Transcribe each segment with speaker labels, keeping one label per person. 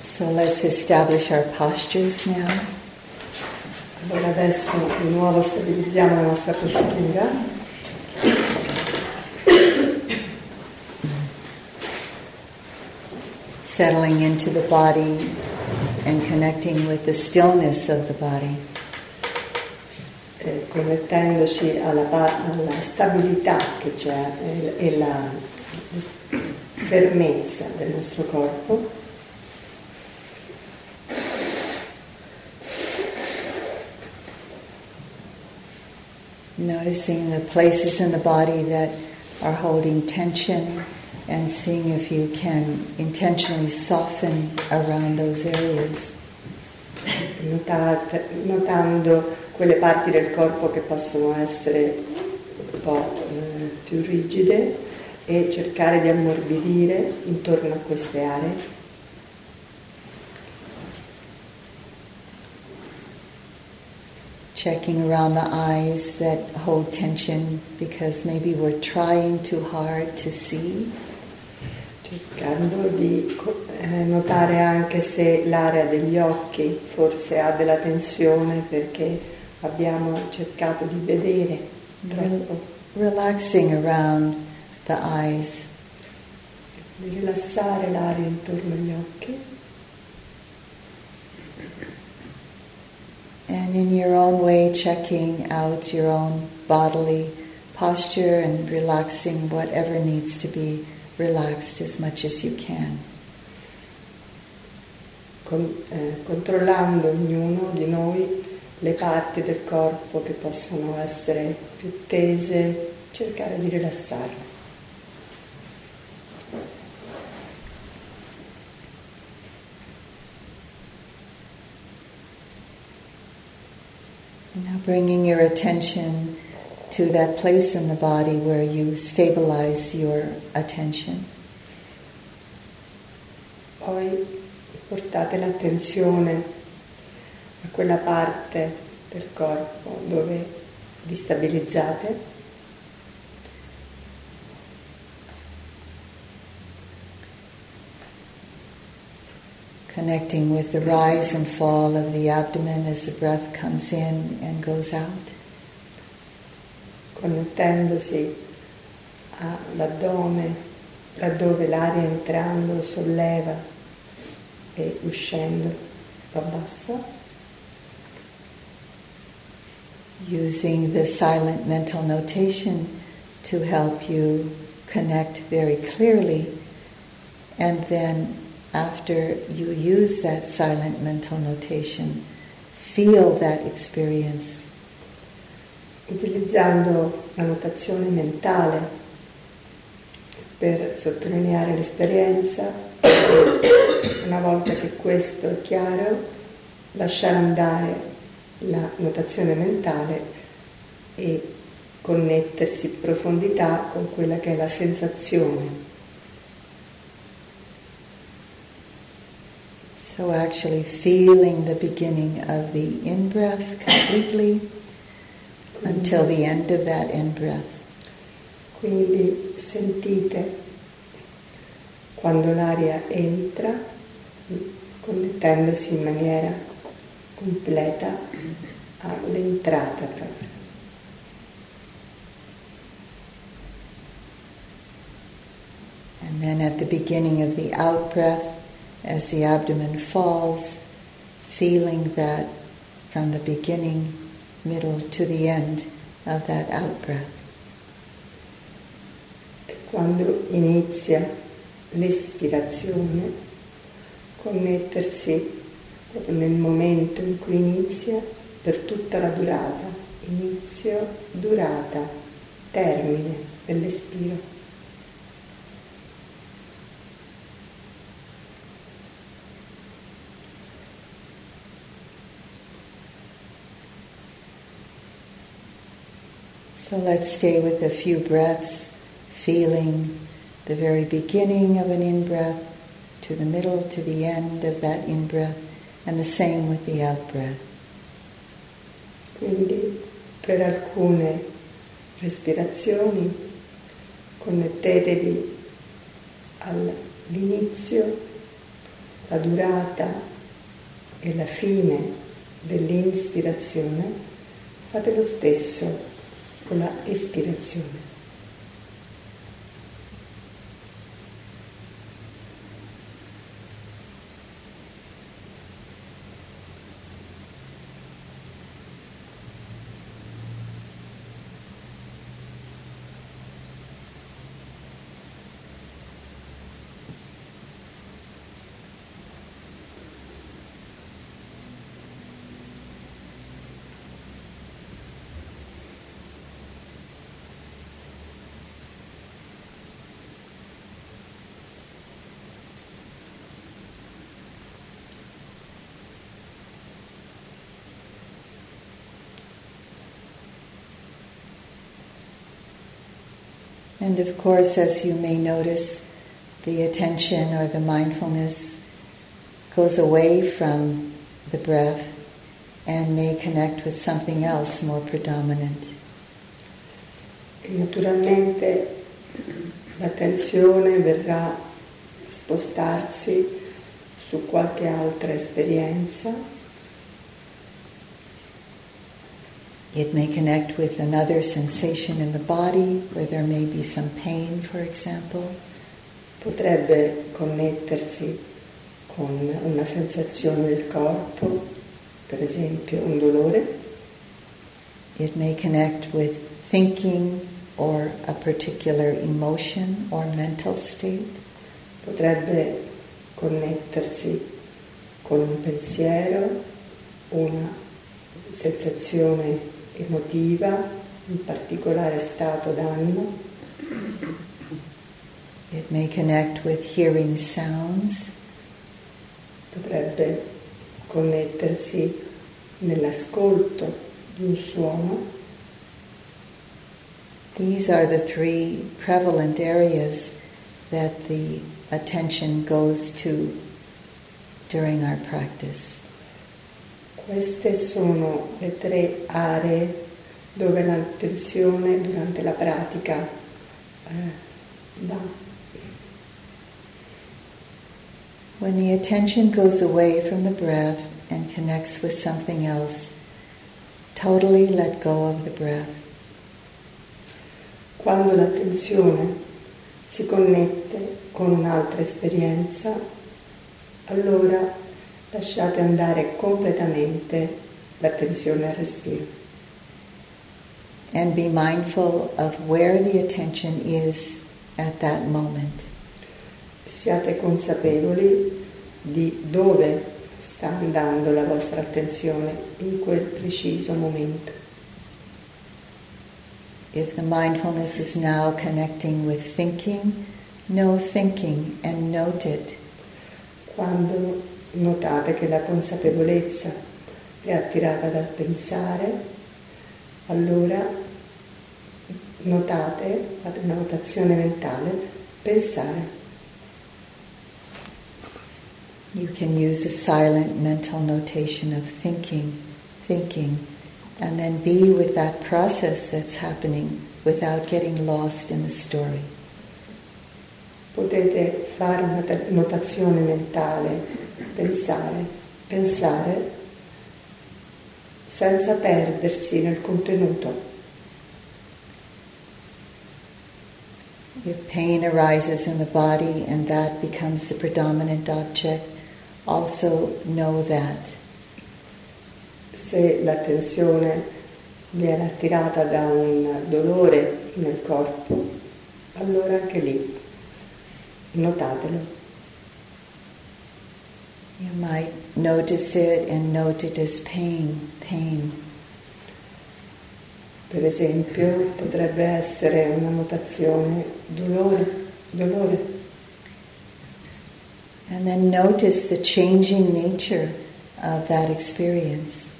Speaker 1: So let's establish our postures now.
Speaker 2: Allora adesso di nuovo stabilizziamo la nostra postura.
Speaker 1: Settling into the body and connecting with the stillness of the body.
Speaker 2: Eh, connettendoci alla, alla, stabilità che c'è e, e la fermezza del nostro corpo.
Speaker 1: Noticing the places in the body that are holding tension and seeing if you can intentionally soften around those areas.
Speaker 2: Notate, notando quelle parti del corpo che possono essere un po' eh, più rigide e cercare di ammorbidire intorno a queste aree.
Speaker 1: Checking around the eyes that hold tension because maybe we're trying too hard to see.
Speaker 2: Cercando di eh, notare anche se l'area degli occhi forse ha della tensione perché abbiamo cercato di vedere troppo.
Speaker 1: Relaxing around the eyes.
Speaker 2: Di rilassare l'area intorno agli occhi.
Speaker 1: And in your own way, checking out your own bodily posture and relaxing whatever needs to be relaxed as much as you can.
Speaker 2: Con, eh, controllando ognuno di noi le parti del corpo che possono essere più tese, cercare di rilassarle.
Speaker 1: Now bringing your attention to that place in the body where you stabilize your attention.
Speaker 2: Poi portate l'attenzione a quella parte del corpo dove vi stabilizzate.
Speaker 1: Connecting with the rise and fall of the abdomen as the breath comes in and goes out.
Speaker 2: Connettendosi ah, all'addome, laddove l'aria entrando solleva e uscendo abbassa.
Speaker 1: Using the silent mental notation to help you connect very clearly and then after you use that silent mental notation, feel that experience.
Speaker 2: Utilizzando la notazione mentale per sottolineare l'esperienza, una volta che questo è chiaro, lasciare andare la notazione mentale e connettersi in profondità con quella che è la sensazione
Speaker 1: So, actually, feeling the beginning of the in breath completely until the end of that in breath.
Speaker 2: Quindi sentite quando l'aria entra, connettendosi in maniera completa all'entrata proprio.
Speaker 1: And then at the beginning of the out breath, as the abdomen falls, feeling that from the beginning, middle to the end of that out breath.
Speaker 2: Quando inizia l'espirazione, connettersi proprio nel momento in cui inizia per tutta la durata, inizio, durata, termine dell'espiro.
Speaker 1: So let's stay with a few breaths, feeling the very beginning of an in breath to the middle to the end of that in breath, and the same with the out breath.
Speaker 2: Quindi per alcune respirazioni connettetevi all'inizio la durata e la fine dell'inspirazione, fate lo stesso con la espirazione.
Speaker 1: And of course, as you may notice, the attention or the mindfulness goes away from the breath and may connect with something else more predominant.
Speaker 2: Naturalmente l'attenzione verrà a spostarsi su qualche altra esperienza
Speaker 1: It may connect with another sensation in the body where there may be some pain, for example.
Speaker 2: potrebbe connettersi con una sensazione del corpo, per esempio un dolore,
Speaker 1: It may connect with thinking or a particular emotion or mental state.
Speaker 2: potrebbe connettersi con un pensiero, una sensazione emotiva, un particolare stato d'animo,
Speaker 1: It may connect with hearing sounds.
Speaker 2: potrebbe connettersi nell'ascolto di un suono.
Speaker 1: These are the three prevalent areas that the attention goes to during our practice.
Speaker 2: Queste sono le tre aree dove l'attenzione durante la pratica eh, va.
Speaker 1: When the attention goes away from the breath and connects with something else, totally let go of the breath.
Speaker 2: Quando l'attenzione si connette con un'altra esperienza, allora lasciate andare completamente l'attenzione al respiro
Speaker 1: And be mindful of where the attention is at that moment.
Speaker 2: siate consapevoli di dove sta andando la vostra attenzione in quel preciso momento.
Speaker 1: If the mindfulness is now connecting with thinking, know thinking and note it.
Speaker 2: Quando notate che la consapevolezza è attirata dal pensare, allora notate, fate una notazione mentale, pensare.
Speaker 1: You can use a silent mental notation of thinking, thinking, and then be with that process that's happening without getting lost in the story.
Speaker 2: Potete fare una notazione mentale, pensare, pensare, senza perdersi nel contenuto.
Speaker 1: If pain arises in the body and that becomes the predominant object, also know that.
Speaker 2: Se l'attenzione viene attirata da un dolore nel corpo, allora anche lì notatelo.
Speaker 1: You might notice it and note it as pain, pain.
Speaker 2: Per esempio potrebbe essere una notazione dolore, dolore.
Speaker 1: And then notice the changing nature of that experience.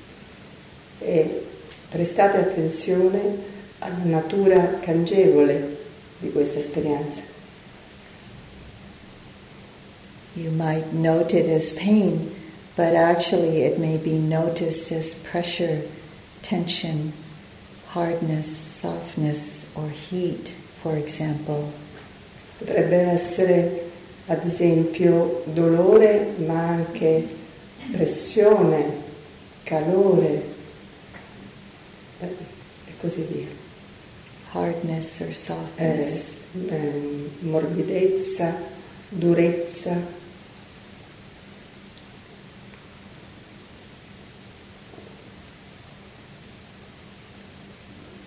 Speaker 2: E prestate attenzione alla natura cangevole di questa esperienza.
Speaker 1: You might note it as pain, but actually it may be noticed as pressure, tension, hardness, softness, or heat, for example.
Speaker 2: Potrebbe essere ad esempio dolore ma anche pressione, calore eh, e così via.
Speaker 1: Hardness or
Speaker 2: Eh,
Speaker 1: softness.
Speaker 2: eh, morbidezza, durezza.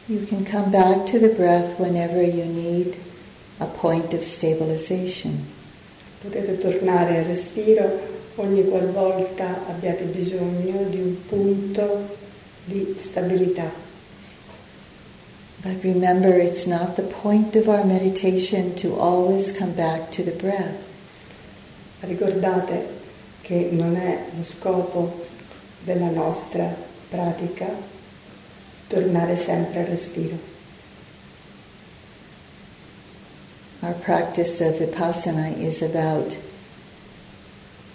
Speaker 1: You can come back to the breath whenever you need a point of stabilization.
Speaker 2: Potete tornare al respiro ogni qualvolta abbiate bisogno di un punto di stabilità.
Speaker 1: But remember, it's not the point of our meditation to always come back to the breath.
Speaker 2: Ricordate che non è lo scopo della nostra pratica tornare sempre al respiro.
Speaker 1: Our practice of vipassana is about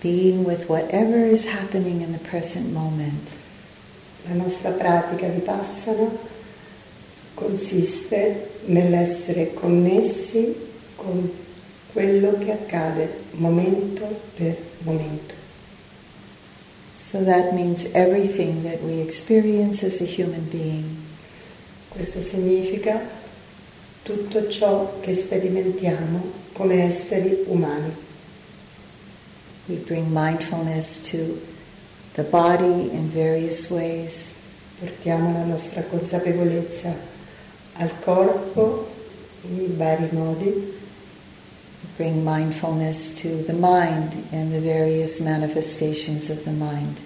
Speaker 1: being with whatever is happening in the present moment.
Speaker 2: La nostra pratica vipassana consiste nell'essere connessi con quello che accade momento per momento.
Speaker 1: So that means everything that we experience as a human being,
Speaker 2: Questo significa tutto ciò che sperimentiamo come esseri umani.
Speaker 1: we bring mindfulness to the body in various ways.
Speaker 2: Portiamo la nostra consapevolezza al corpo in vari modi,
Speaker 1: Bring mindfulness to the mind and the various manifestations of the mind.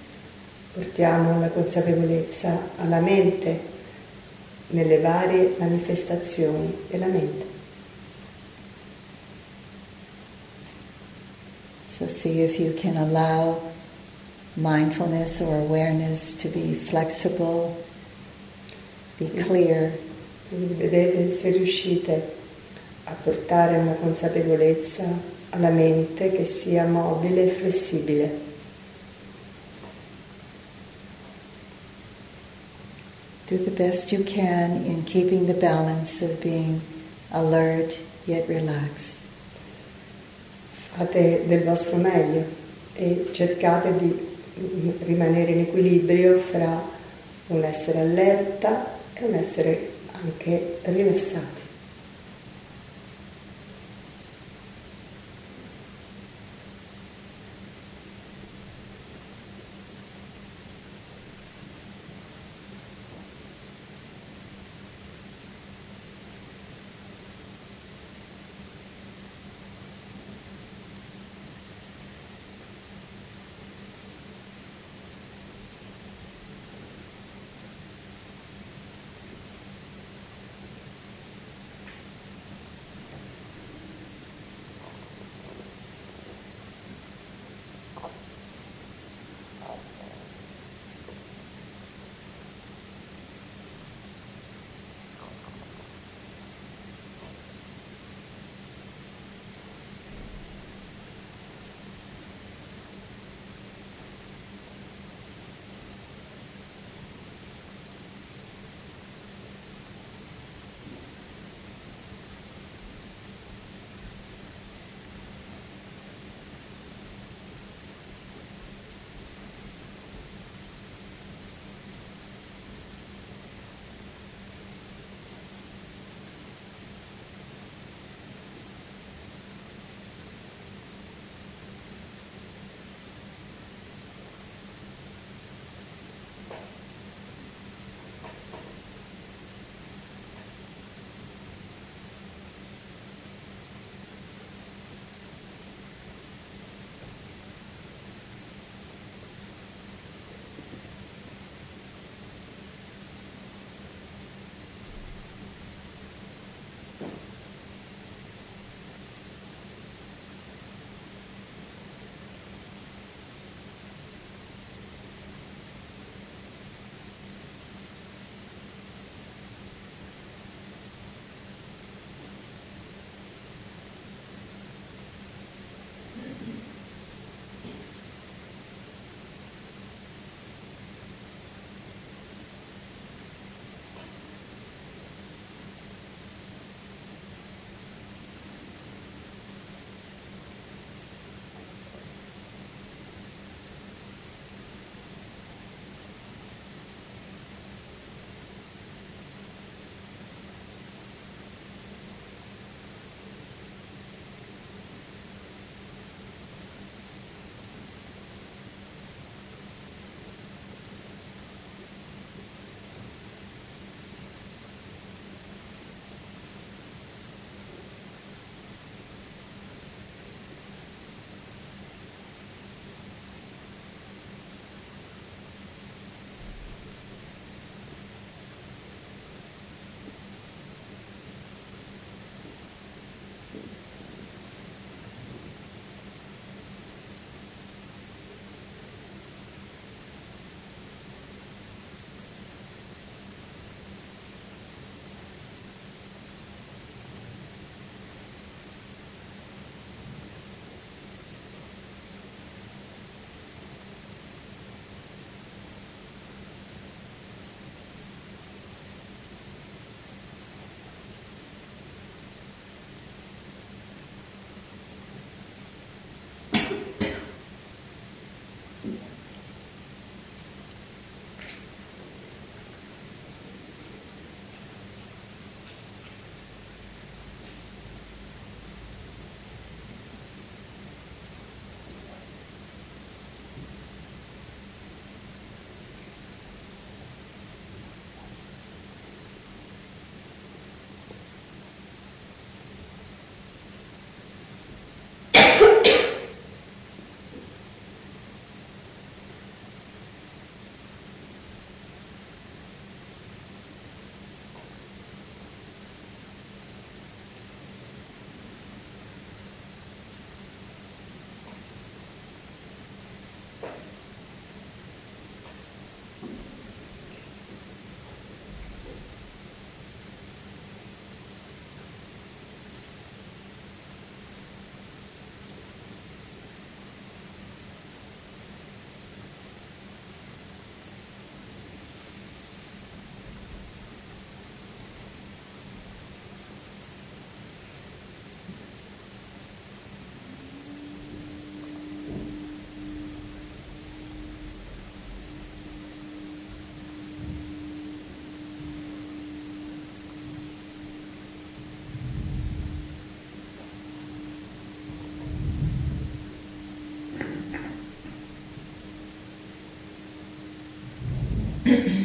Speaker 2: portiamo la consapevolezza alla mente nelle varie manifestazioni della mente.
Speaker 1: So see if you can allow mindfulness or awareness to be flexible, be clear,
Speaker 2: vedete se riuscite a portare una consapevolezza alla mente che sia mobile e flessibile.
Speaker 1: do the best you can in keeping the balance of being alert yet relaxed.
Speaker 2: Fate del vostro meglio e cercate di rimanere in equilibrio fra un essere allerta e un essere anche rilassati.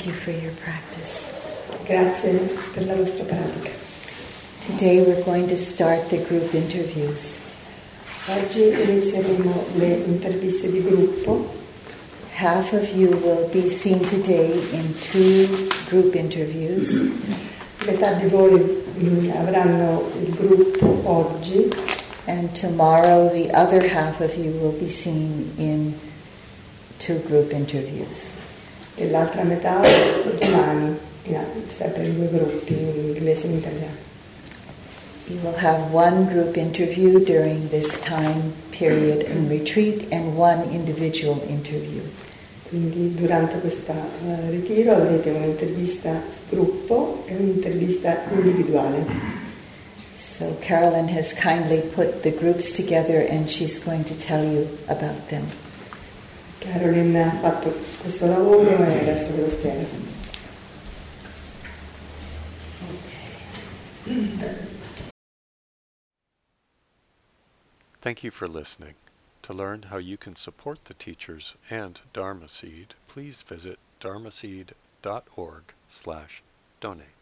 Speaker 1: Thank you for your practice.
Speaker 2: Grazie per la vostra pratica.
Speaker 1: Today we're going to start the group interviews.
Speaker 2: Oggi inizieremo le interviste di gruppo.
Speaker 1: Half of you will be seen today in two group interviews,
Speaker 2: Metà di voi mm, avranno il gruppo oggi
Speaker 1: and tomorrow the other half of you will be seen in two group interviews.
Speaker 2: E l'altra metà domani, sempre in due gruppi, in inglese e in italiano.
Speaker 1: You will have one group interview during this time period in retreat and one individual interview.
Speaker 2: Quindi durante questo eh, ritiro avrete un'intervista gruppo e un'intervista individuale.
Speaker 1: So Carolyn has kindly put the groups together and she's going to tell you about them.
Speaker 2: Carolyn ha fatto questo lavoro e adesso ve lo spiego.
Speaker 3: Thank you for listening. To learn how you can support the teachers and Dharma Seed, please visit dharmaseed.org slash donate.